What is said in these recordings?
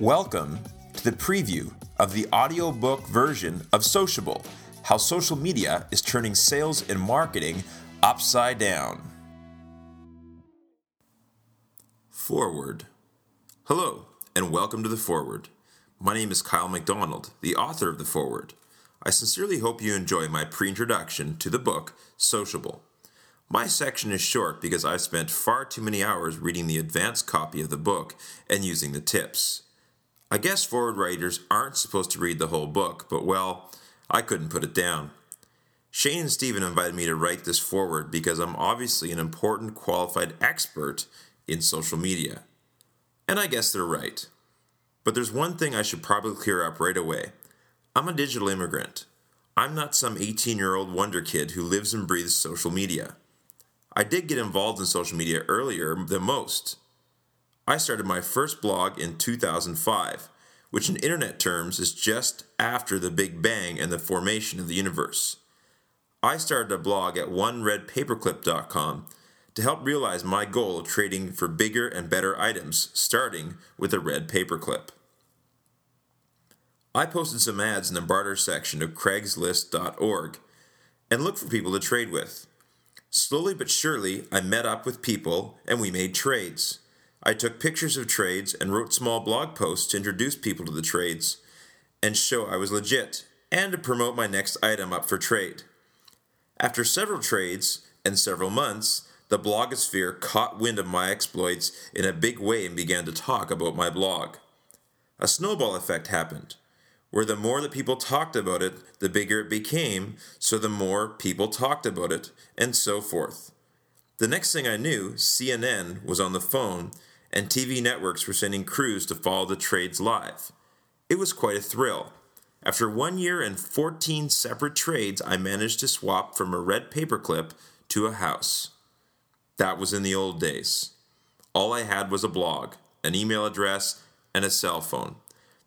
Welcome to the preview of the audiobook version of Sociable How Social Media is Turning Sales and Marketing Upside Down. Foreword. Hello, and welcome to the Foreword. My name is Kyle McDonald, the author of the Foreword. I sincerely hope you enjoy my pre introduction to the book Sociable. My section is short because I've spent far too many hours reading the advanced copy of the book and using the tips. I guess foreword writers aren't supposed to read the whole book, but well, I couldn't put it down. Shane and Stephen invited me to write this foreword because I'm obviously an important qualified expert in social media. And I guess they're right. But there's one thing I should probably clear up right away I'm a digital immigrant. I'm not some 18 year old wonder kid who lives and breathes social media. I did get involved in social media earlier than most. I started my first blog in 2005, which in internet terms is just after the Big Bang and the formation of the universe. I started a blog at oneredpaperclip.com to help realize my goal of trading for bigger and better items, starting with a red paperclip. I posted some ads in the barter section of Craigslist.org and looked for people to trade with. Slowly but surely, I met up with people and we made trades. I took pictures of trades and wrote small blog posts to introduce people to the trades and show I was legit, and to promote my next item up for trade. After several trades and several months, the blogosphere caught wind of my exploits in a big way and began to talk about my blog. A snowball effect happened, where the more that people talked about it, the bigger it became, so the more people talked about it, and so forth. The next thing I knew, CNN was on the phone and TV networks were sending crews to follow the trades live. It was quite a thrill. After one year and 14 separate trades, I managed to swap from a red paperclip to a house. That was in the old days. All I had was a blog, an email address, and a cell phone.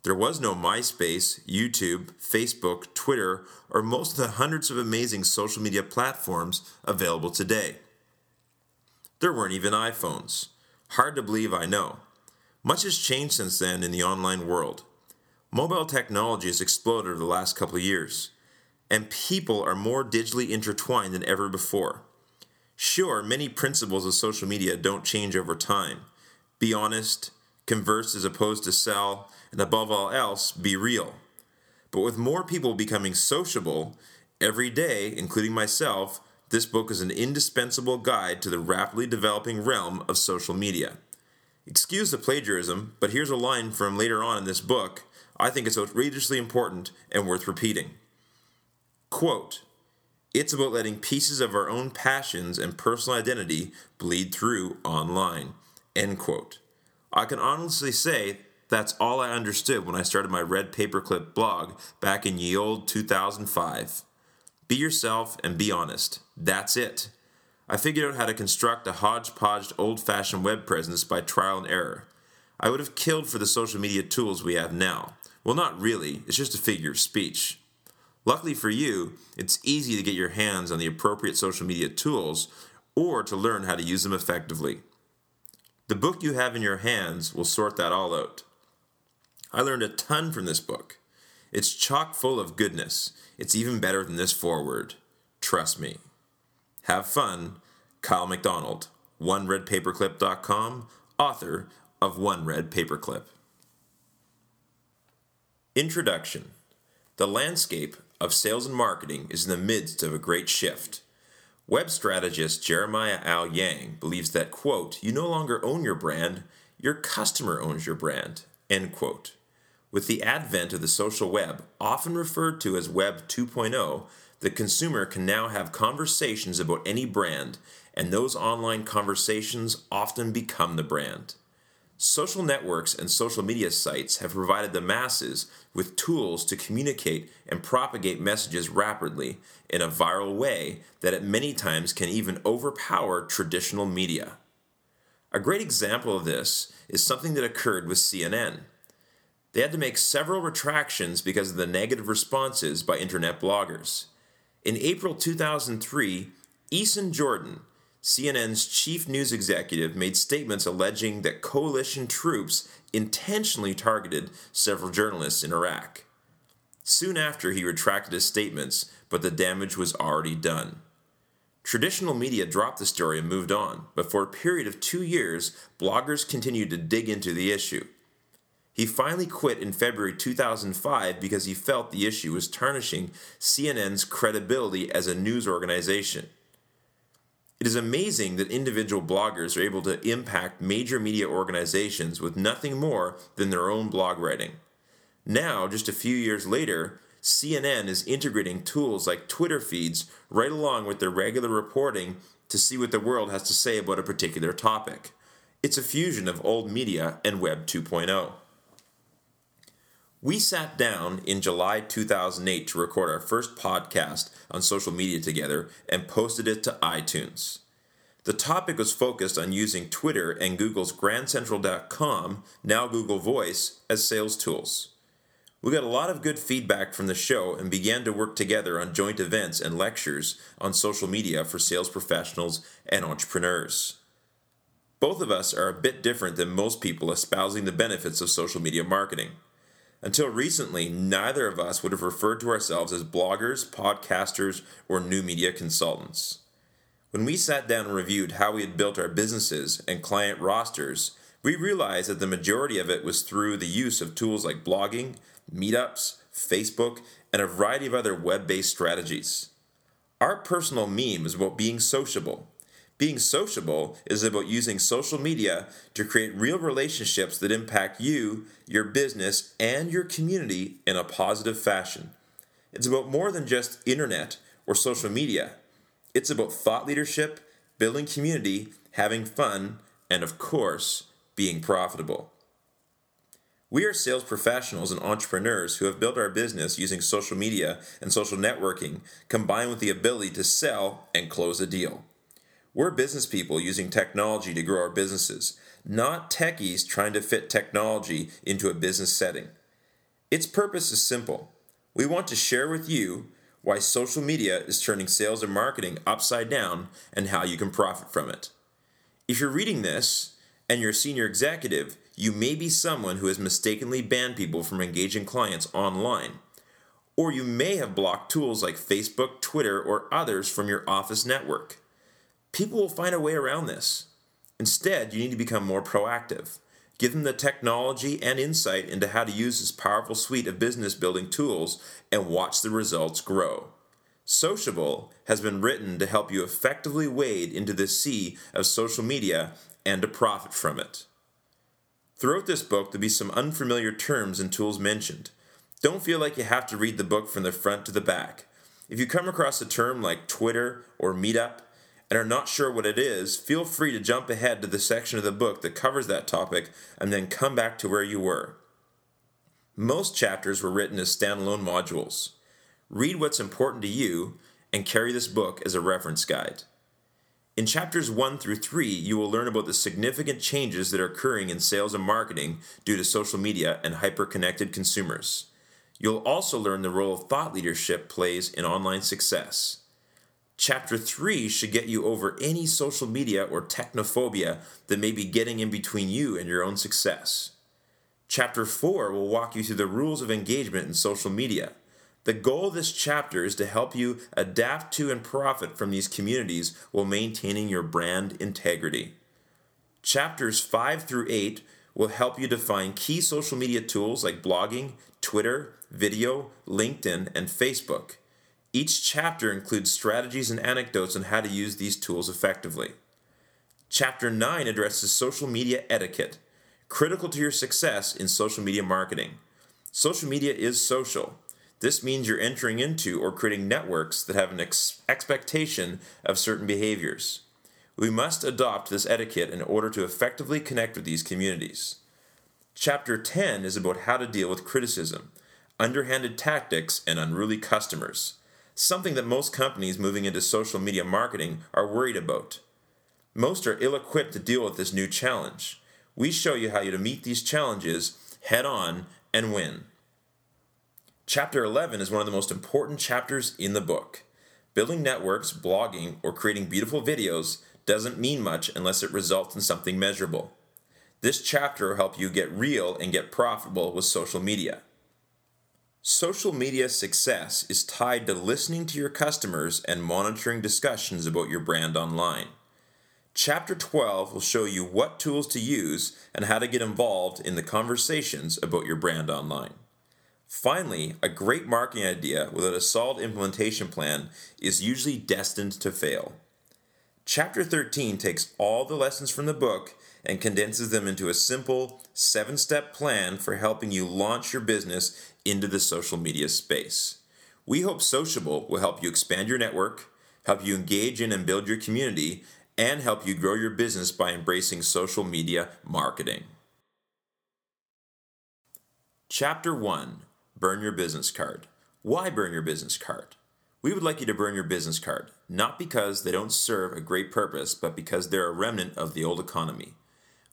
There was no MySpace, YouTube, Facebook, Twitter, or most of the hundreds of amazing social media platforms available today. There weren't even iPhones. Hard to believe, I know. Much has changed since then in the online world. Mobile technology has exploded over the last couple of years, and people are more digitally intertwined than ever before. Sure, many principles of social media don't change over time. Be honest, converse as opposed to sell, and above all else, be real. But with more people becoming sociable, every day, including myself, this book is an indispensable guide to the rapidly developing realm of social media. Excuse the plagiarism, but here's a line from later on in this book I think it's outrageously important and worth repeating. Quote, it's about letting pieces of our own passions and personal identity bleed through online. End quote. I can honestly say that's all I understood when I started my Red Paperclip blog back in ye old 2005. Be yourself and be honest. That's it. I figured out how to construct a hodgepodge old fashioned web presence by trial and error. I would have killed for the social media tools we have now. Well, not really, it's just a figure of speech. Luckily for you, it's easy to get your hands on the appropriate social media tools or to learn how to use them effectively. The book you have in your hands will sort that all out. I learned a ton from this book. It's chock full of goodness. It's even better than this foreword. Trust me. Have fun. Kyle McDonald, OneRedPaperclip.com, author of One Red Paperclip. Introduction The landscape of sales and marketing is in the midst of a great shift. Web strategist Jeremiah Owyang believes that, quote, you no longer own your brand, your customer owns your brand, end quote. With the advent of the social web, often referred to as Web 2.0, the consumer can now have conversations about any brand, and those online conversations often become the brand. Social networks and social media sites have provided the masses with tools to communicate and propagate messages rapidly in a viral way that at many times can even overpower traditional media. A great example of this is something that occurred with CNN. They had to make several retractions because of the negative responses by internet bloggers. In April 2003, Eason Jordan, CNN's chief news executive made statements alleging that coalition troops intentionally targeted several journalists in Iraq. Soon after, he retracted his statements, but the damage was already done. Traditional media dropped the story and moved on, but for a period of two years, bloggers continued to dig into the issue. He finally quit in February 2005 because he felt the issue was tarnishing CNN's credibility as a news organization. It is amazing that individual bloggers are able to impact major media organizations with nothing more than their own blog writing. Now, just a few years later, CNN is integrating tools like Twitter feeds right along with their regular reporting to see what the world has to say about a particular topic. It's a fusion of old media and Web 2.0. We sat down in July 2008 to record our first podcast on social media together and posted it to iTunes. The topic was focused on using Twitter and Google's GrandCentral.com, now Google Voice, as sales tools. We got a lot of good feedback from the show and began to work together on joint events and lectures on social media for sales professionals and entrepreneurs. Both of us are a bit different than most people espousing the benefits of social media marketing. Until recently, neither of us would have referred to ourselves as bloggers, podcasters, or new media consultants. When we sat down and reviewed how we had built our businesses and client rosters, we realized that the majority of it was through the use of tools like blogging, meetups, Facebook, and a variety of other web based strategies. Our personal meme is about being sociable, being sociable is about using social media to create real relationships that impact you, your business, and your community in a positive fashion. It's about more than just internet or social media. It's about thought leadership, building community, having fun, and of course, being profitable. We are sales professionals and entrepreneurs who have built our business using social media and social networking combined with the ability to sell and close a deal. We're business people using technology to grow our businesses, not techies trying to fit technology into a business setting. Its purpose is simple. We want to share with you why social media is turning sales and marketing upside down and how you can profit from it. If you're reading this and you're a senior executive, you may be someone who has mistakenly banned people from engaging clients online. Or you may have blocked tools like Facebook, Twitter, or others from your office network. People will find a way around this. Instead, you need to become more proactive. Give them the technology and insight into how to use this powerful suite of business building tools and watch the results grow. Sociable has been written to help you effectively wade into the sea of social media and to profit from it. Throughout this book, there'll be some unfamiliar terms and tools mentioned. Don't feel like you have to read the book from the front to the back. If you come across a term like Twitter or Meetup, and are not sure what it is, feel free to jump ahead to the section of the book that covers that topic and then come back to where you were. Most chapters were written as standalone modules. Read what's important to you and carry this book as a reference guide. In chapters 1 through 3, you will learn about the significant changes that are occurring in sales and marketing due to social media and hyper connected consumers. You'll also learn the role thought leadership plays in online success. Chapter 3 should get you over any social media or technophobia that may be getting in between you and your own success. Chapter 4 will walk you through the rules of engagement in social media. The goal of this chapter is to help you adapt to and profit from these communities while maintaining your brand integrity. Chapters 5 through 8 will help you define key social media tools like blogging, Twitter, video, LinkedIn, and Facebook. Each chapter includes strategies and anecdotes on how to use these tools effectively. Chapter 9 addresses social media etiquette, critical to your success in social media marketing. Social media is social. This means you're entering into or creating networks that have an ex- expectation of certain behaviors. We must adopt this etiquette in order to effectively connect with these communities. Chapter 10 is about how to deal with criticism, underhanded tactics, and unruly customers something that most companies moving into social media marketing are worried about. Most are ill equipped to deal with this new challenge. We show you how to meet these challenges head on and win. Chapter 11 is one of the most important chapters in the book. Building networks, blogging, or creating beautiful videos doesn't mean much unless it results in something measurable. This chapter will help you get real and get profitable with social media. Social media success is tied to listening to your customers and monitoring discussions about your brand online. Chapter 12 will show you what tools to use and how to get involved in the conversations about your brand online. Finally, a great marketing idea without a solid implementation plan is usually destined to fail. Chapter 13 takes all the lessons from the book and condenses them into a simple seven step plan for helping you launch your business into the social media space. We hope Sociable will help you expand your network, help you engage in and build your community, and help you grow your business by embracing social media marketing. Chapter 1 Burn Your Business Card. Why burn your business card? We would like you to burn your business card, not because they don't serve a great purpose, but because they're a remnant of the old economy.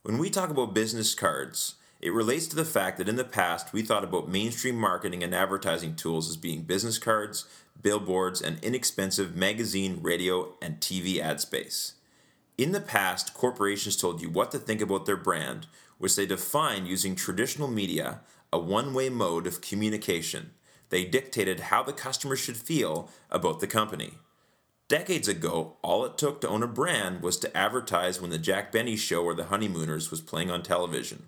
When we talk about business cards, it relates to the fact that in the past we thought about mainstream marketing and advertising tools as being business cards, billboards, and inexpensive magazine, radio, and TV ad space. In the past, corporations told you what to think about their brand, which they defined using traditional media, a one way mode of communication. They dictated how the customer should feel about the company. Decades ago, all it took to own a brand was to advertise when the Jack Benny show or the Honeymooners was playing on television.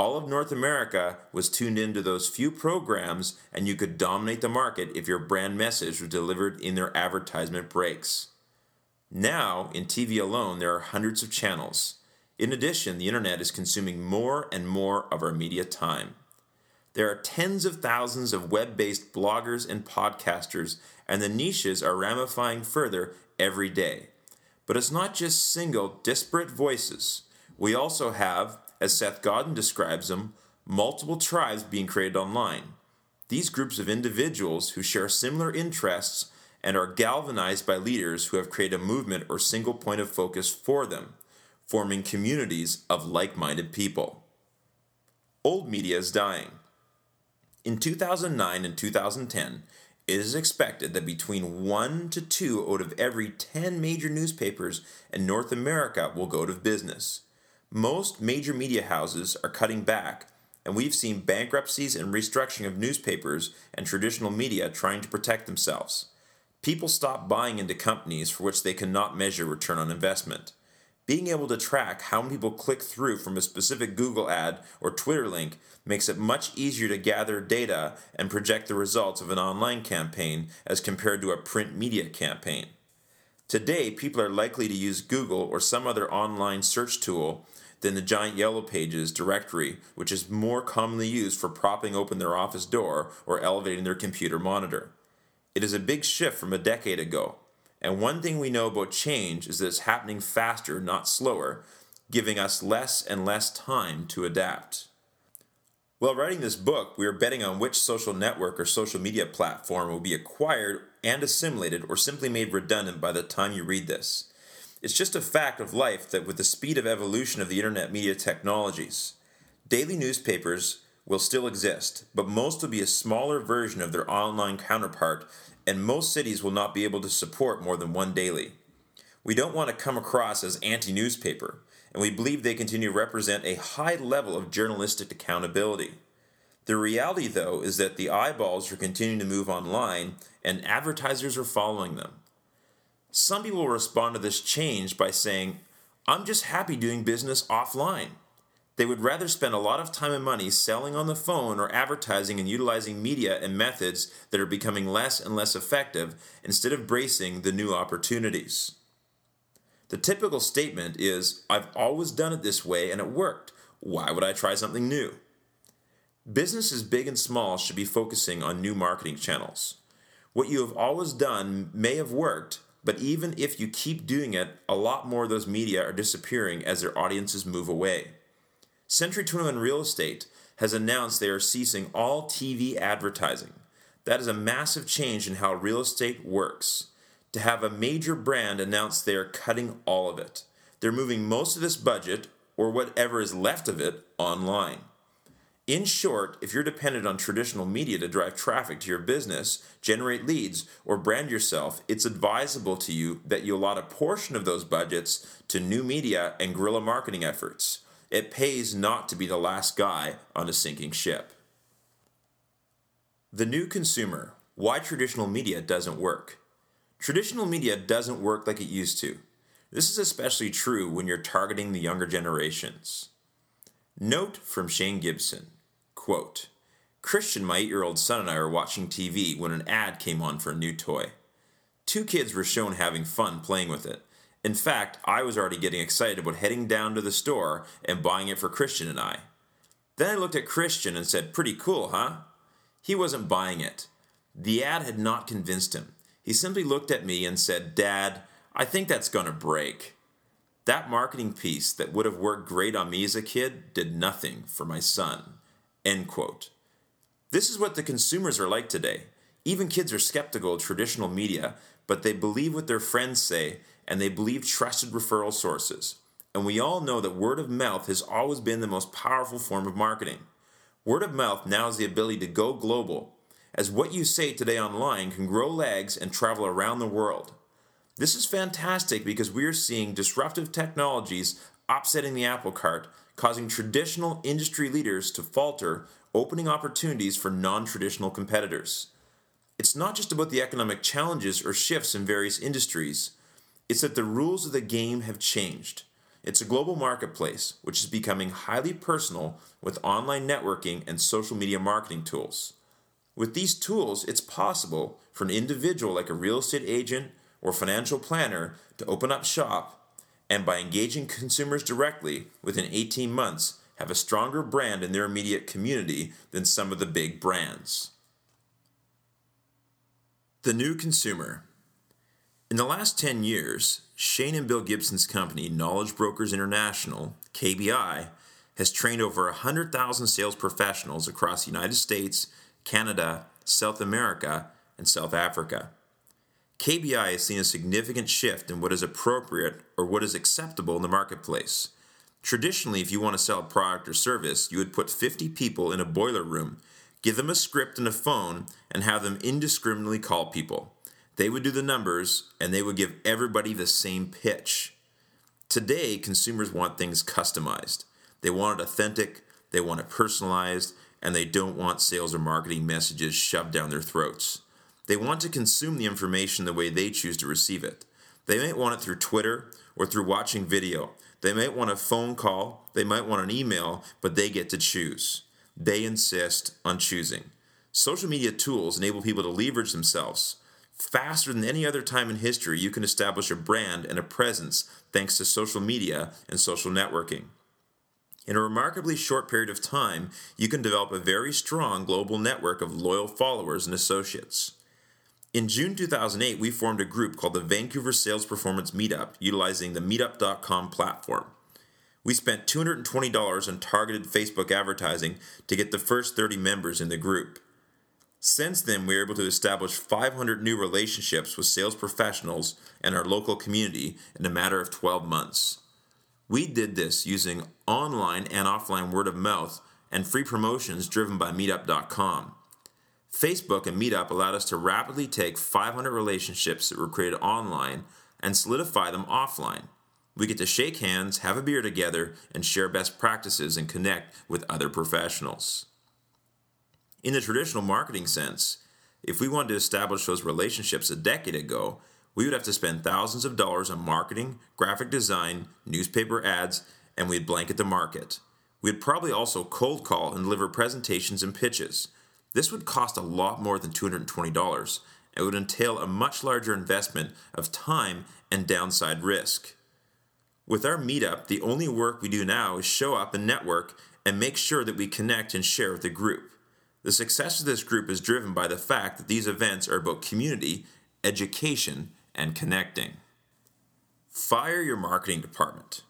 All of North America was tuned into those few programs, and you could dominate the market if your brand message was delivered in their advertisement breaks. Now, in TV alone, there are hundreds of channels. In addition, the internet is consuming more and more of our media time. There are tens of thousands of web based bloggers and podcasters, and the niches are ramifying further every day. But it's not just single, disparate voices. We also have, as Seth Godin describes them, multiple tribes being created online. These groups of individuals who share similar interests and are galvanized by leaders who have created a movement or single point of focus for them, forming communities of like minded people. Old media is dying. In 2009 and 2010, it is expected that between 1 to 2 out of every 10 major newspapers in North America will go out of business. Most major media houses are cutting back, and we've seen bankruptcies and restructuring of newspapers and traditional media trying to protect themselves. People stop buying into companies for which they cannot measure return on investment. Being able to track how many people click through from a specific Google ad or Twitter link makes it much easier to gather data and project the results of an online campaign as compared to a print media campaign. Today, people are likely to use Google or some other online search tool than the giant yellow pages directory, which is more commonly used for propping open their office door or elevating their computer monitor. It is a big shift from a decade ago. And one thing we know about change is that it's happening faster, not slower, giving us less and less time to adapt. While writing this book, we are betting on which social network or social media platform will be acquired and assimilated or simply made redundant by the time you read this. It's just a fact of life that with the speed of evolution of the internet media technologies, daily newspapers will still exist, but most will be a smaller version of their online counterpart, and most cities will not be able to support more than one daily. We don't want to come across as anti newspaper, and we believe they continue to represent a high level of journalistic accountability. The reality, though, is that the eyeballs are continuing to move online and advertisers are following them. Some people respond to this change by saying, I'm just happy doing business offline. They would rather spend a lot of time and money selling on the phone or advertising and utilizing media and methods that are becoming less and less effective instead of bracing the new opportunities. The typical statement is I've always done it this way and it worked. Why would I try something new? Businesses big and small should be focusing on new marketing channels. What you have always done may have worked, but even if you keep doing it, a lot more of those media are disappearing as their audiences move away. Century 21 Real Estate has announced they are ceasing all TV advertising. That is a massive change in how real estate works. To have a major brand announce they are cutting all of it. They're moving most of this budget, or whatever is left of it, online. In short, if you're dependent on traditional media to drive traffic to your business, generate leads, or brand yourself, it's advisable to you that you allot a portion of those budgets to new media and guerrilla marketing efforts. It pays not to be the last guy on a sinking ship. The new consumer why traditional media doesn't work. Traditional media doesn't work like it used to. This is especially true when you're targeting the younger generations. Note from Shane Gibson quote, Christian, my eight year old son, and I were watching TV when an ad came on for a new toy. Two kids were shown having fun playing with it. In fact, I was already getting excited about heading down to the store and buying it for Christian and I. Then I looked at Christian and said, Pretty cool, huh? He wasn't buying it. The ad had not convinced him. He simply looked at me and said, Dad, I think that's going to break. That marketing piece that would have worked great on me as a kid did nothing for my son. End quote. This is what the consumers are like today. Even kids are skeptical of traditional media, but they believe what their friends say and they believe trusted referral sources. And we all know that word of mouth has always been the most powerful form of marketing. Word of mouth now has the ability to go global, as what you say today online can grow legs and travel around the world. This is fantastic because we are seeing disruptive technologies upsetting the apple cart, causing traditional industry leaders to falter, opening opportunities for non traditional competitors. It's not just about the economic challenges or shifts in various industries, it's that the rules of the game have changed. It's a global marketplace, which is becoming highly personal with online networking and social media marketing tools. With these tools, it's possible for an individual like a real estate agent or financial planner to open up shop and by engaging consumers directly within 18 months have a stronger brand in their immediate community than some of the big brands. The new consumer. In the last 10 years, Shane and Bill Gibson's company, Knowledge Brokers International, KBI, has trained over 100,000 sales professionals across the United States, Canada, South America, and South Africa. KBI has seen a significant shift in what is appropriate or what is acceptable in the marketplace. Traditionally, if you want to sell a product or service, you would put 50 people in a boiler room, give them a script and a phone, and have them indiscriminately call people. They would do the numbers and they would give everybody the same pitch. Today, consumers want things customized. They want it authentic, they want it personalized, and they don't want sales or marketing messages shoved down their throats. They want to consume the information the way they choose to receive it. They might want it through Twitter or through watching video. They might want a phone call, they might want an email, but they get to choose. They insist on choosing. Social media tools enable people to leverage themselves. Faster than any other time in history, you can establish a brand and a presence thanks to social media and social networking. In a remarkably short period of time, you can develop a very strong global network of loyal followers and associates. In June 2008, we formed a group called the Vancouver Sales Performance Meetup, utilizing the meetup.com platform. We spent $220 on targeted Facebook advertising to get the first 30 members in the group. Since then, we were able to establish 500 new relationships with sales professionals and our local community in a matter of 12 months. We did this using online and offline word of mouth and free promotions driven by Meetup.com. Facebook and Meetup allowed us to rapidly take 500 relationships that were created online and solidify them offline. We get to shake hands, have a beer together, and share best practices and connect with other professionals. In the traditional marketing sense, if we wanted to establish those relationships a decade ago, we would have to spend thousands of dollars on marketing, graphic design, newspaper ads, and we'd blanket the market. We'd probably also cold call and deliver presentations and pitches. This would cost a lot more than $220 and would entail a much larger investment of time and downside risk. With our meetup, the only work we do now is show up and network and make sure that we connect and share with the group. The success of this group is driven by the fact that these events are about community, education, and connecting. Fire your marketing department.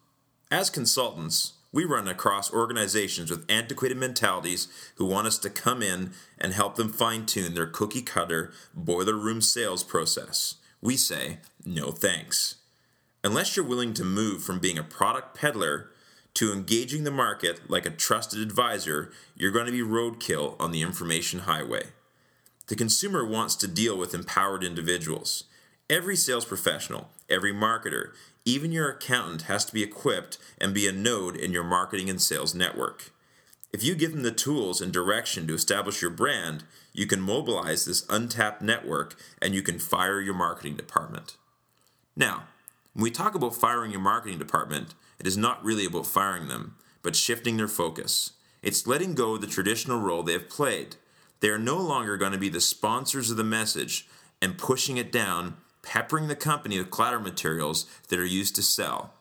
As consultants, we run across organizations with antiquated mentalities who want us to come in and help them fine tune their cookie cutter boiler room sales process. We say, no thanks. Unless you're willing to move from being a product peddler to engaging the market like a trusted advisor, you're going to be roadkill on the information highway. The consumer wants to deal with empowered individuals. Every sales professional, every marketer, even your accountant has to be equipped and be a node in your marketing and sales network. If you give them the tools and direction to establish your brand, you can mobilize this untapped network and you can fire your marketing department. Now, when we talk about firing your marketing department, it is not really about firing them, but shifting their focus. It's letting go of the traditional role they have played. They are no longer going to be the sponsors of the message and pushing it down, peppering the company with clatter materials that are used to sell.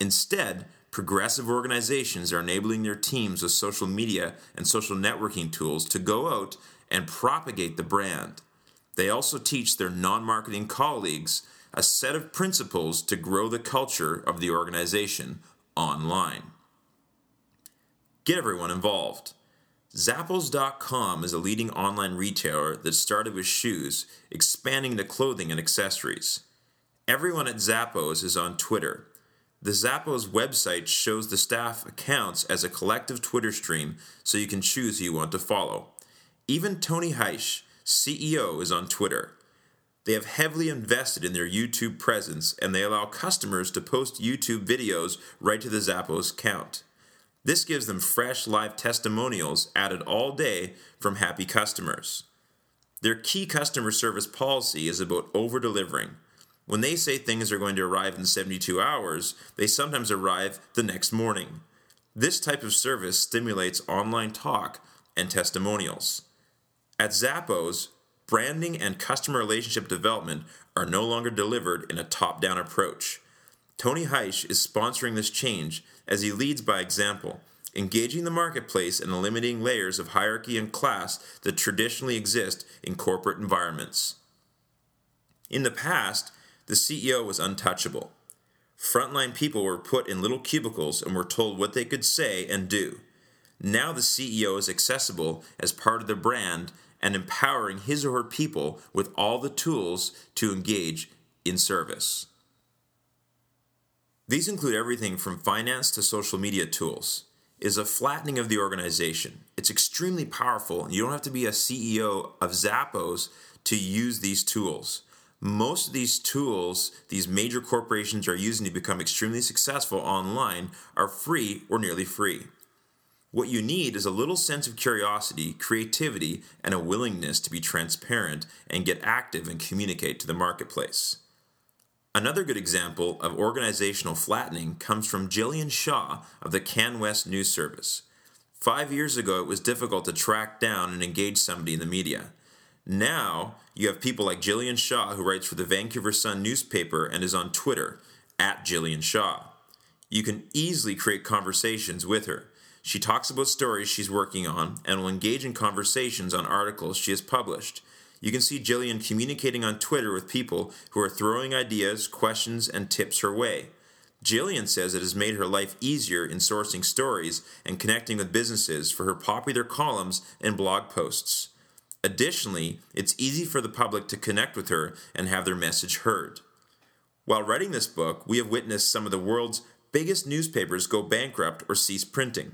Instead, progressive organizations are enabling their teams with social media and social networking tools to go out and propagate the brand. They also teach their non marketing colleagues a set of principles to grow the culture of the organization online. Get everyone involved. Zappos.com is a leading online retailer that started with shoes, expanding to clothing and accessories. Everyone at Zappos is on Twitter. The Zappos website shows the staff accounts as a collective Twitter stream so you can choose who you want to follow. Even Tony Hsieh, CEO, is on Twitter. They have heavily invested in their YouTube presence and they allow customers to post YouTube videos right to the Zappos account. This gives them fresh live testimonials added all day from happy customers. Their key customer service policy is about over delivering. When they say things are going to arrive in 72 hours, they sometimes arrive the next morning. This type of service stimulates online talk and testimonials. At Zappos, branding and customer relationship development are no longer delivered in a top down approach. Tony Hsieh is sponsoring this change as he leads by example, engaging the marketplace and eliminating layers of hierarchy and class that traditionally exist in corporate environments. In the past, the CEO was untouchable. Frontline people were put in little cubicles and were told what they could say and do. Now the CEO is accessible as part of the brand and empowering his or her people with all the tools to engage in service. These include everything from finance to social media tools. It is a flattening of the organization. It's extremely powerful, and you don't have to be a CEO of Zappos to use these tools. Most of these tools these major corporations are using to become extremely successful online are free or nearly free. What you need is a little sense of curiosity, creativity, and a willingness to be transparent and get active and communicate to the marketplace. Another good example of organizational flattening comes from Gillian Shaw of the CanWest News Service. Five years ago, it was difficult to track down and engage somebody in the media. Now, you have people like Gillian Shaw, who writes for the Vancouver Sun newspaper and is on Twitter, at Gillian Shaw. You can easily create conversations with her. She talks about stories she's working on and will engage in conversations on articles she has published. You can see Gillian communicating on Twitter with people who are throwing ideas, questions, and tips her way. Gillian says it has made her life easier in sourcing stories and connecting with businesses for her popular columns and blog posts. Additionally, it's easy for the public to connect with her and have their message heard. While writing this book, we have witnessed some of the world's biggest newspapers go bankrupt or cease printing.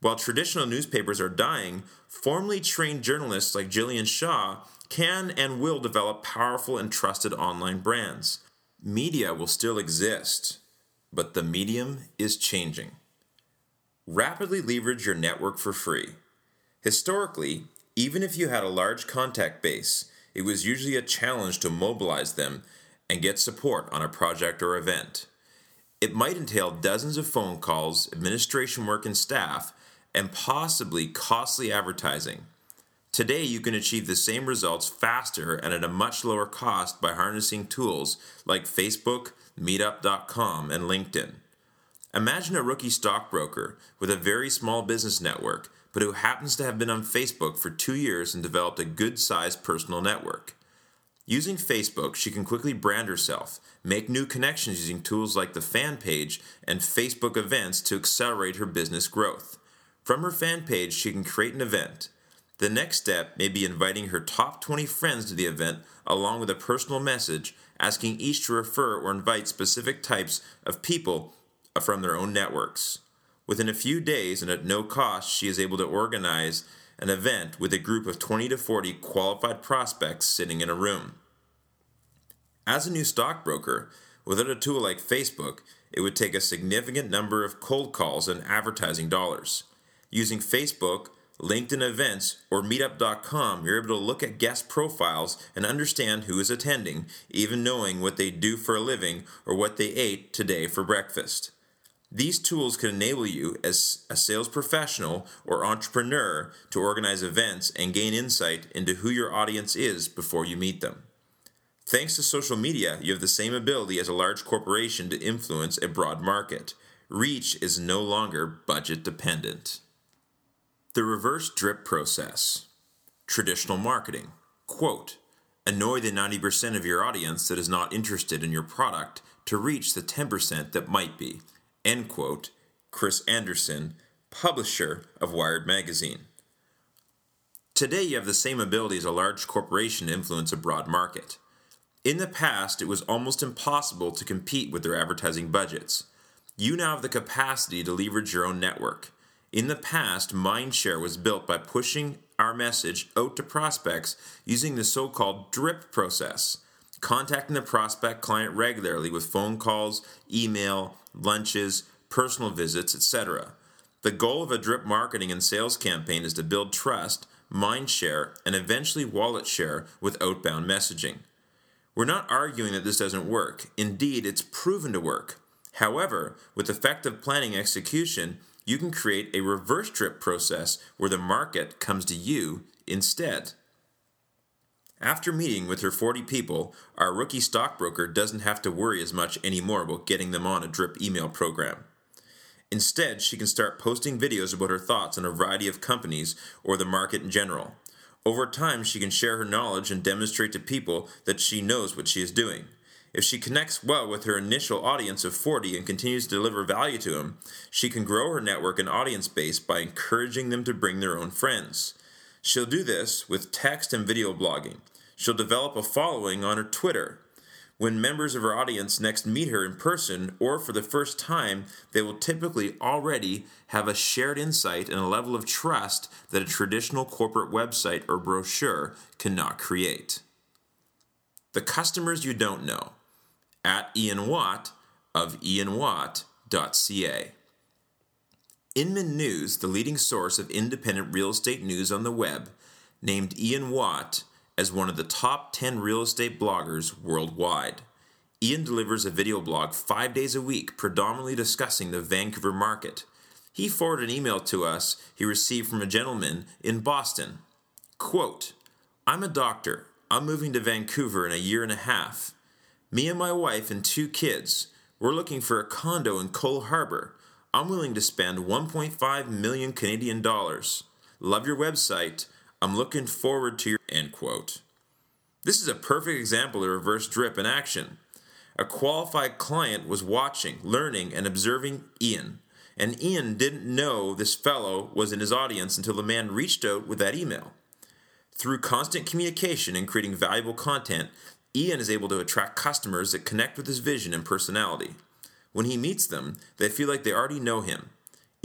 While traditional newspapers are dying, formally trained journalists like Gillian Shaw can and will develop powerful and trusted online brands. Media will still exist, but the medium is changing. Rapidly leverage your network for free. Historically, even if you had a large contact base, it was usually a challenge to mobilize them and get support on a project or event. It might entail dozens of phone calls, administration work, and staff and possibly costly advertising. Today, you can achieve the same results faster and at a much lower cost by harnessing tools like Facebook, Meetup.com, and LinkedIn. Imagine a rookie stockbroker with a very small business network, but who happens to have been on Facebook for two years and developed a good sized personal network. Using Facebook, she can quickly brand herself, make new connections using tools like the fan page and Facebook events to accelerate her business growth. From her fan page, she can create an event. The next step may be inviting her top 20 friends to the event along with a personal message asking each to refer or invite specific types of people from their own networks. Within a few days and at no cost, she is able to organize an event with a group of 20 to 40 qualified prospects sitting in a room. As a new stockbroker, without a tool like Facebook, it would take a significant number of cold calls and advertising dollars. Using Facebook, LinkedIn events, or meetup.com, you're able to look at guest profiles and understand who is attending, even knowing what they do for a living or what they ate today for breakfast. These tools can enable you as a sales professional or entrepreneur to organize events and gain insight into who your audience is before you meet them. Thanks to social media, you have the same ability as a large corporation to influence a broad market. Reach is no longer budget dependent. The reverse drip process. Traditional marketing. Quote, annoy the 90% of your audience that is not interested in your product to reach the 10% that might be. End quote. Chris Anderson, publisher of Wired Magazine. Today, you have the same ability as a large corporation to influence a broad market. In the past, it was almost impossible to compete with their advertising budgets. You now have the capacity to leverage your own network. In the past, Mindshare was built by pushing our message out to prospects using the so called drip process, contacting the prospect client regularly with phone calls, email, lunches, personal visits, etc. The goal of a drip marketing and sales campaign is to build trust, mind share, and eventually wallet share with outbound messaging. We're not arguing that this doesn't work. Indeed, it's proven to work. However, with effective planning execution, you can create a reverse drip process where the market comes to you instead. After meeting with her 40 people, our rookie stockbroker doesn't have to worry as much anymore about getting them on a drip email program. Instead, she can start posting videos about her thoughts on a variety of companies or the market in general. Over time, she can share her knowledge and demonstrate to people that she knows what she is doing. If she connects well with her initial audience of 40 and continues to deliver value to them, she can grow her network and audience base by encouraging them to bring their own friends. She'll do this with text and video blogging. She'll develop a following on her Twitter, when members of her audience next meet her in person or for the first time, they will typically already have a shared insight and a level of trust that a traditional corporate website or brochure cannot create. The customers you don't know at Ian Watt of ianwatt.ca. Inman News, the leading source of independent real estate news on the web, named Ian Watt as one of the top 10 real estate bloggers worldwide. Ian delivers a video blog five days a week, predominantly discussing the Vancouver market. He forwarded an email to us he received from a gentleman in Boston. Quote, I'm a doctor. I'm moving to Vancouver in a year and a half. Me and my wife and two kids. We're looking for a condo in Coal Harbour. I'm willing to spend 1.5 million Canadian dollars. Love your website. I'm looking forward to your end quote. This is a perfect example of reverse drip in action. A qualified client was watching, learning, and observing Ian, and Ian didn't know this fellow was in his audience until the man reached out with that email. Through constant communication and creating valuable content, Ian is able to attract customers that connect with his vision and personality. When he meets them, they feel like they already know him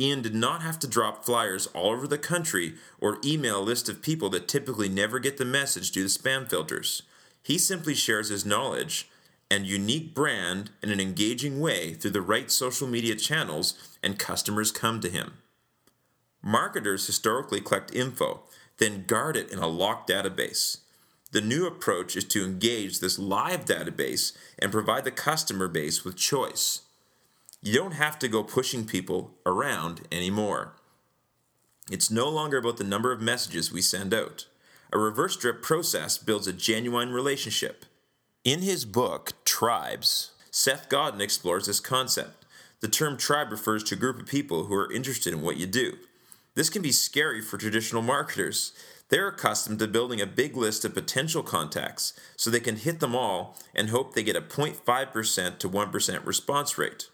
Ian did not have to drop flyers all over the country or email a list of people that typically never get the message due to spam filters. He simply shares his knowledge and unique brand in an engaging way through the right social media channels, and customers come to him. Marketers historically collect info, then guard it in a locked database. The new approach is to engage this live database and provide the customer base with choice. You don't have to go pushing people around anymore. It's no longer about the number of messages we send out. A reverse drip process builds a genuine relationship. In his book, Tribes, Seth Godin explores this concept. The term tribe refers to a group of people who are interested in what you do. This can be scary for traditional marketers. They're accustomed to building a big list of potential contacts so they can hit them all and hope they get a 0.5% to 1% response rate.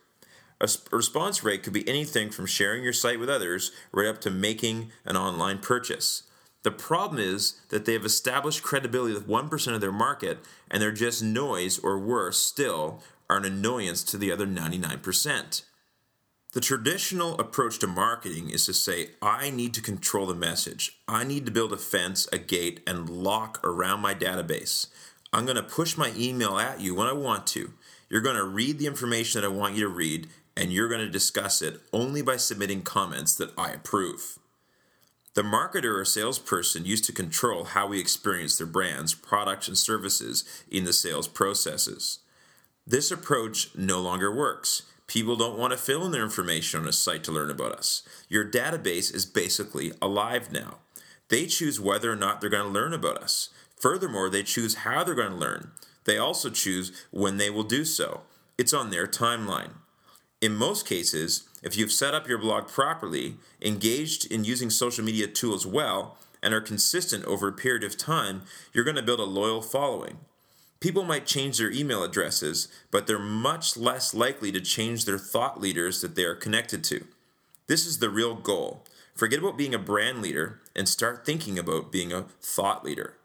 A response rate could be anything from sharing your site with others right up to making an online purchase. The problem is that they have established credibility with 1% of their market and they're just noise or worse still, are an annoyance to the other 99%. The traditional approach to marketing is to say, I need to control the message. I need to build a fence, a gate, and lock around my database. I'm going to push my email at you when I want to. You're going to read the information that I want you to read, and you're going to discuss it only by submitting comments that I approve. The marketer or salesperson used to control how we experience their brands, products, and services in the sales processes. This approach no longer works. People don't want to fill in their information on a site to learn about us. Your database is basically alive now. They choose whether or not they're going to learn about us. Furthermore, they choose how they're going to learn. They also choose when they will do so. It's on their timeline. In most cases, if you've set up your blog properly, engaged in using social media tools well, and are consistent over a period of time, you're going to build a loyal following. People might change their email addresses, but they're much less likely to change their thought leaders that they are connected to. This is the real goal. Forget about being a brand leader and start thinking about being a thought leader.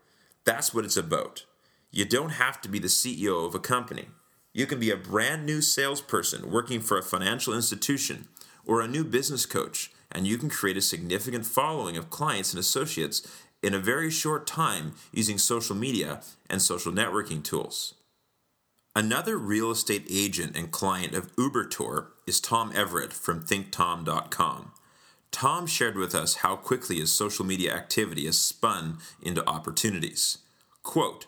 That's what it's about. You don't have to be the CEO of a company. You can be a brand new salesperson working for a financial institution or a new business coach, and you can create a significant following of clients and associates in a very short time using social media and social networking tools. Another real estate agent and client of Ubertor is Tom Everett from thinktom.com. Tom shared with us how quickly his social media activity has spun into opportunities. Quote,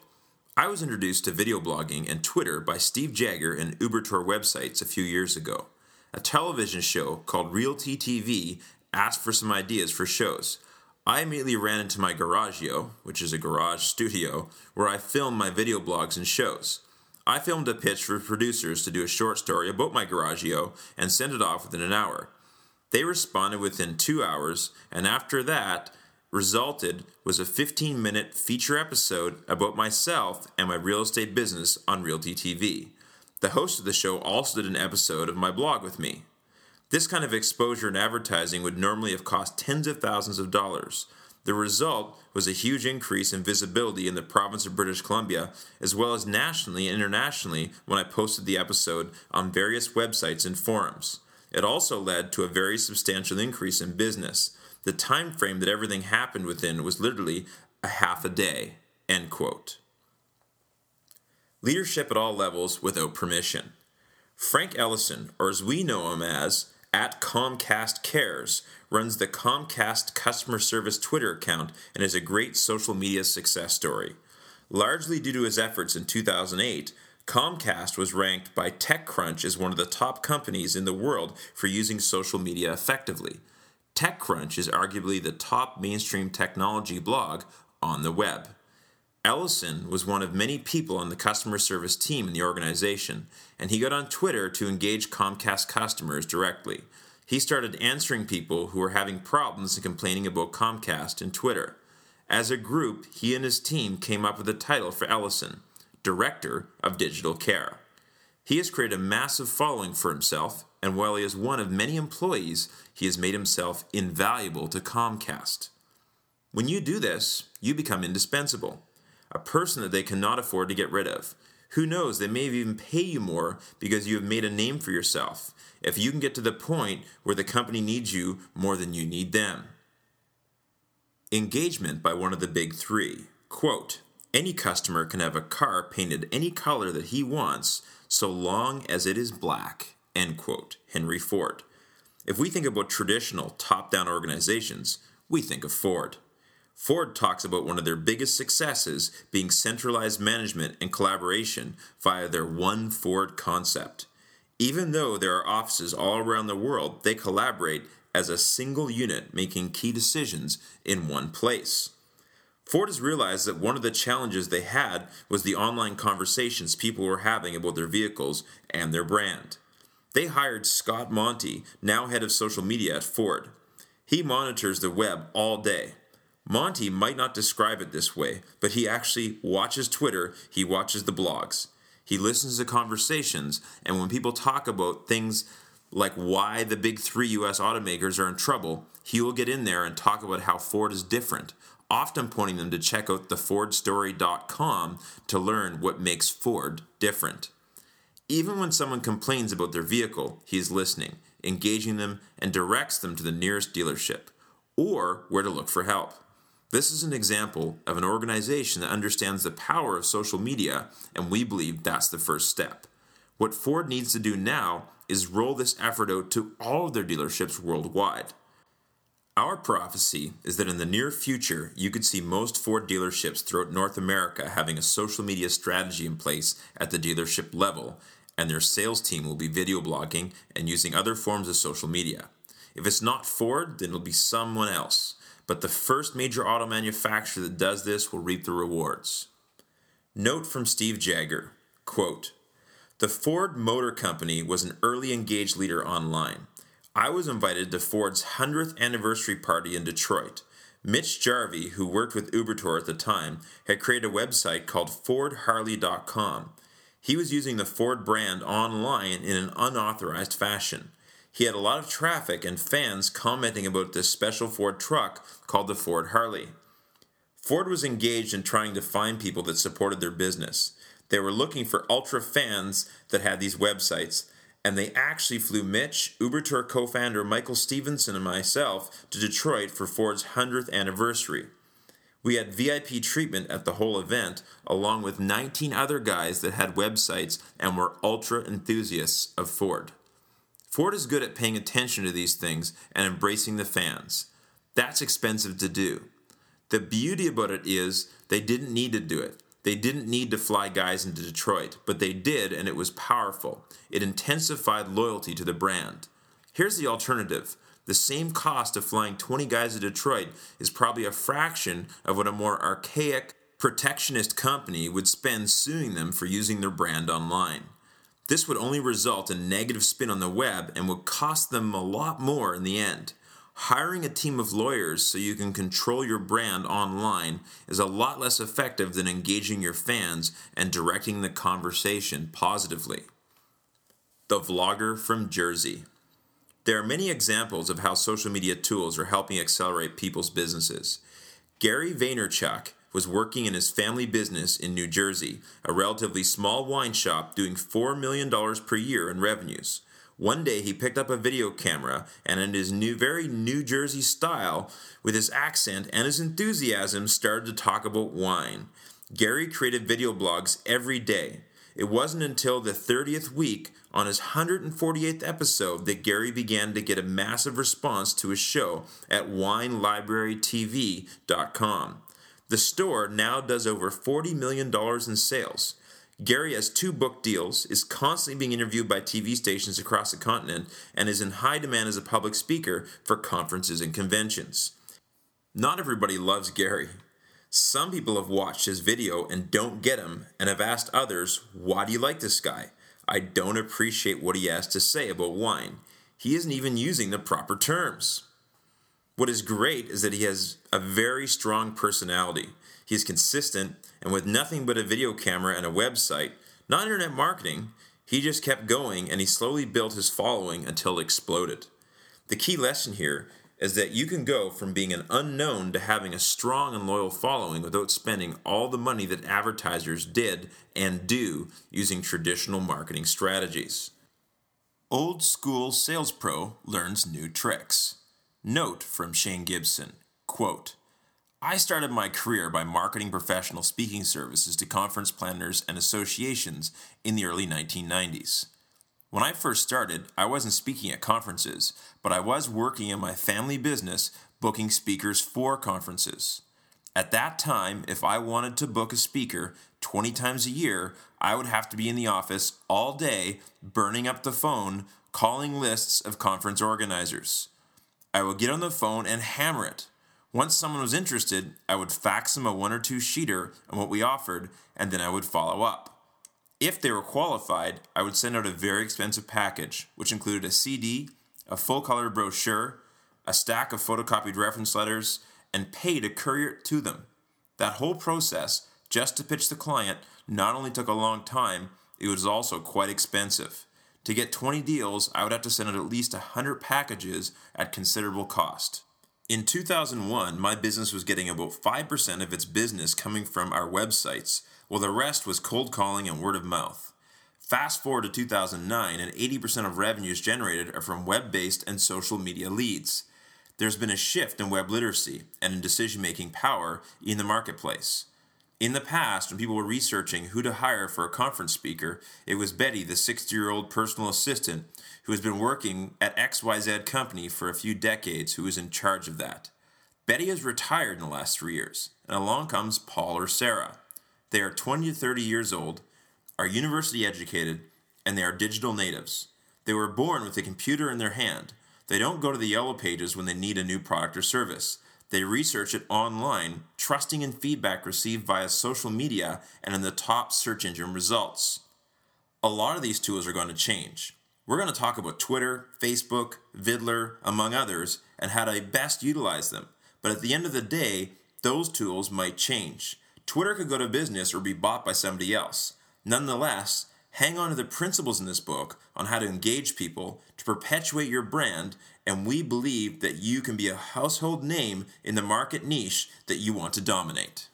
I was introduced to video blogging and Twitter by Steve Jagger and Ubertor websites a few years ago. A television show called Realty TV asked for some ideas for shows. I immediately ran into my Garagio, which is a garage studio, where I film my video blogs and shows. I filmed a pitch for producers to do a short story about my Garagio and sent it off within an hour. They responded within two hours, and after that, resulted was a 15 minute feature episode about myself and my real estate business on Realty TV. The host of the show also did an episode of my blog with me. This kind of exposure and advertising would normally have cost tens of thousands of dollars. The result was a huge increase in visibility in the province of British Columbia, as well as nationally and internationally when I posted the episode on various websites and forums. It also led to a very substantial increase in business the time frame that everything happened within was literally a half a day. End quote. Leadership at all levels without permission. Frank Eliason, or as we know him as at Comcast Cares, runs the Comcast customer service Twitter account and is a great social media success story. Largely due to his efforts in 2008, Comcast was ranked by TechCrunch as one of the top companies in the world for using social media effectively. TechCrunch is arguably the top mainstream technology blog on the web. Eliason was one of many people on the customer service team in the organization, and he got on Twitter to engage Comcast customers directly. He started answering people who were having problems and complaining about Comcast in Twitter. As a group, he and his team came up with a title for Eliason Director of Digital Care. He has created a massive following for himself, and while he is one of many employees, he has made himself invaluable to Comcast. When you do this, you become indispensable, a person that they cannot afford to get rid of. Who knows, they may even pay you more because you have made a name for yourself, if you can get to the point where the company needs you more than you need them. Engagement by one of the big three. Quote, any customer can have a car painted any color that he wants so long as it is black. End quote. Henry Ford. If we think about traditional top down organizations, we think of Ford. Ford talks about one of their biggest successes being centralized management and collaboration via their One Ford concept. Even though there are offices all around the world, they collaborate as a single unit, making key decisions in one place. Ford has realized that one of the challenges they had was the online conversations people were having about their vehicles and their brand. They hired Scott Monty, now head of social media at Ford. He monitors the web all day. Monty might not describe it this way, but he actually watches Twitter, he watches the blogs. He listens to conversations, and when people talk about things like why the big three US automakers are in trouble, he will get in there and talk about how Ford is different, often pointing them to check out thefordstory.com to learn what makes Ford different. Even when someone complains about their vehicle, he is listening, engaging them, and directs them to the nearest dealership or where to look for help. This is an example of an organization that understands the power of social media, and we believe that's the first step. What Ford needs to do now is roll this effort out to all of their dealerships worldwide. Our prophecy is that in the near future, you could see most Ford dealerships throughout North America having a social media strategy in place at the dealership level, and their sales team will be video blogging and using other forms of social media. If it's not Ford, then it'll be someone else. But the first major auto manufacturer that does this will reap the rewards. Note from Steve Jagger quote, The Ford Motor Company was an early engaged leader online. I was invited to Ford's 100th anniversary party in Detroit. Mitch Jarvie, who worked with Ubertor at the time, had created a website called FordHarley.com. He was using the Ford brand online in an unauthorized fashion. He had a lot of traffic and fans commenting about this special Ford truck called the Ford Harley. Ford was engaged in trying to find people that supported their business. They were looking for ultra fans that had these websites, and they actually flew Mitch, Ubertor co founder Michael Stevenson, and myself to Detroit for Ford's 100th anniversary. We had VIP treatment at the whole event, along with 19 other guys that had websites and were ultra enthusiasts of Ford. Ford is good at paying attention to these things and embracing the fans. That's expensive to do. The beauty about it is they didn't need to do it. They didn't need to fly guys into Detroit, but they did, and it was powerful. It intensified loyalty to the brand. Here's the alternative the same cost of flying 20 guys to Detroit is probably a fraction of what a more archaic, protectionist company would spend suing them for using their brand online. This would only result in negative spin on the web and would cost them a lot more in the end. Hiring a team of lawyers so you can control your brand online is a lot less effective than engaging your fans and directing the conversation positively. The Vlogger from Jersey. There are many examples of how social media tools are helping accelerate people's businesses. Gary Vaynerchuk was working in his family business in New Jersey, a relatively small wine shop doing $4 million per year in revenues. One day he picked up a video camera and, in his new, very New Jersey style, with his accent and his enthusiasm, started to talk about wine. Gary created video blogs every day. It wasn't until the 30th week, on his 148th episode, that Gary began to get a massive response to his show at WineLibraryTV.com. The store now does over $40 million in sales. Gary has two book deals, is constantly being interviewed by TV stations across the continent, and is in high demand as a public speaker for conferences and conventions. Not everybody loves Gary. Some people have watched his video and don't get him, and have asked others, Why do you like this guy? I don't appreciate what he has to say about wine. He isn't even using the proper terms. What is great is that he has a very strong personality. He's consistent, and with nothing but a video camera and a website, not internet marketing, he just kept going and he slowly built his following until it exploded. The key lesson here is that you can go from being an unknown to having a strong and loyal following without spending all the money that advertisers did and do using traditional marketing strategies. Old school sales pro learns new tricks. Note from Shane Gibson quote, I started my career by marketing professional speaking services to conference planners and associations in the early 1990s. When I first started, I wasn't speaking at conferences, but I was working in my family business booking speakers for conferences. At that time, if I wanted to book a speaker 20 times a year, I would have to be in the office all day, burning up the phone, calling lists of conference organizers. I would get on the phone and hammer it. Once someone was interested, I would fax them a one or two sheeter on what we offered, and then I would follow up. If they were qualified, I would send out a very expensive package, which included a CD, a full color brochure, a stack of photocopied reference letters, and paid a courier to them. That whole process, just to pitch the client, not only took a long time, it was also quite expensive. To get 20 deals, I would have to send out at least 100 packages at considerable cost. In 2001, my business was getting about 5% of its business coming from our websites, while the rest was cold calling and word of mouth. Fast forward to 2009, and 80% of revenues generated are from web based and social media leads. There's been a shift in web literacy and in decision making power in the marketplace. In the past, when people were researching who to hire for a conference speaker, it was Betty, the 60 year old personal assistant who has been working at XYZ company for a few decades, who is in charge of that. Betty has retired in the last three years, and along comes Paul or Sarah. They are 20 to 30 years old, are university educated, and they are digital natives. They were born with a computer in their hand. They don't go to the yellow pages when they need a new product or service. They research it online, trusting in feedback received via social media and in the top search engine results. A lot of these tools are going to change. We're going to talk about Twitter, Facebook, Viddler, among others, and how to best utilize them. But at the end of the day, those tools might change. Twitter could go to business or be bought by somebody else. Nonetheless, hang on to the principles in this book on how to engage people to perpetuate your brand, and we believe that you can be a household name in the market niche that you want to dominate.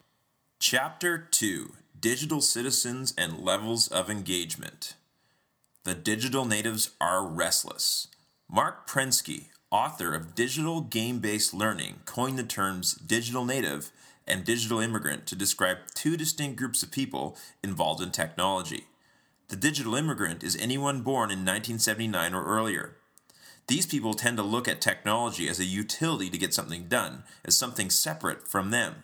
Chapter 2 Digital Citizens and Levels of Engagement. The digital natives are restless. Marc Prensky, author of Digital Game Based Learning, coined the terms digital native and digital immigrant to describe two distinct groups of people involved in technology. The digital immigrant is anyone born in 1979 or earlier. These people tend to look at technology as a utility to get something done, as something separate from them.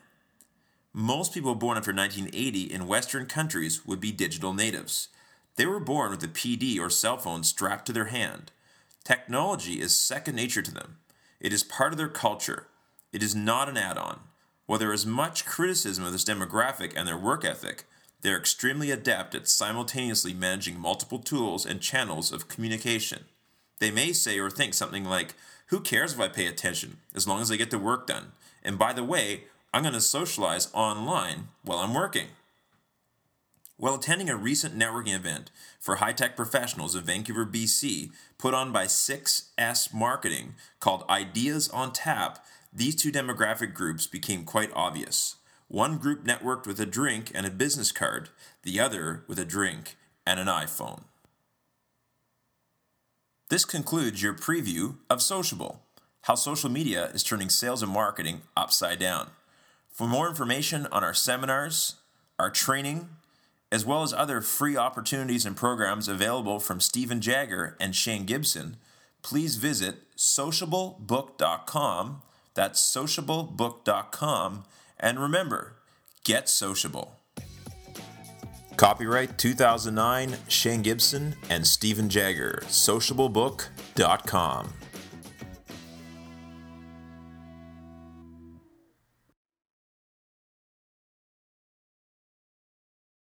Most people born after 1980 in Western countries would be digital natives. They were born with a PD or cell phone strapped to their hand. Technology is second nature to them. It is part of their culture. It is not an add on. While there is much criticism of this demographic and their work ethic, they are extremely adept at simultaneously managing multiple tools and channels of communication. They may say or think something like, Who cares if I pay attention, as long as I get the work done? And by the way, I'm going to socialize online while I'm working. While attending a recent networking event for high tech professionals in Vancouver, BC, put on by 6S Marketing called Ideas on Tap, these two demographic groups became quite obvious. One group networked with a drink and a business card, the other with a drink and an iPhone. This concludes your preview of Sociable, how social media is turning sales and marketing upside down. For more information on our seminars, our training, as well as other free opportunities and programs available from Stephen Jagger and Shane Gibson, please visit sociablebook.com. That's sociablebook.com and remember, get sociable. Copyright 2009, Shane Gibson and Stephen Jagger, sociablebook.com.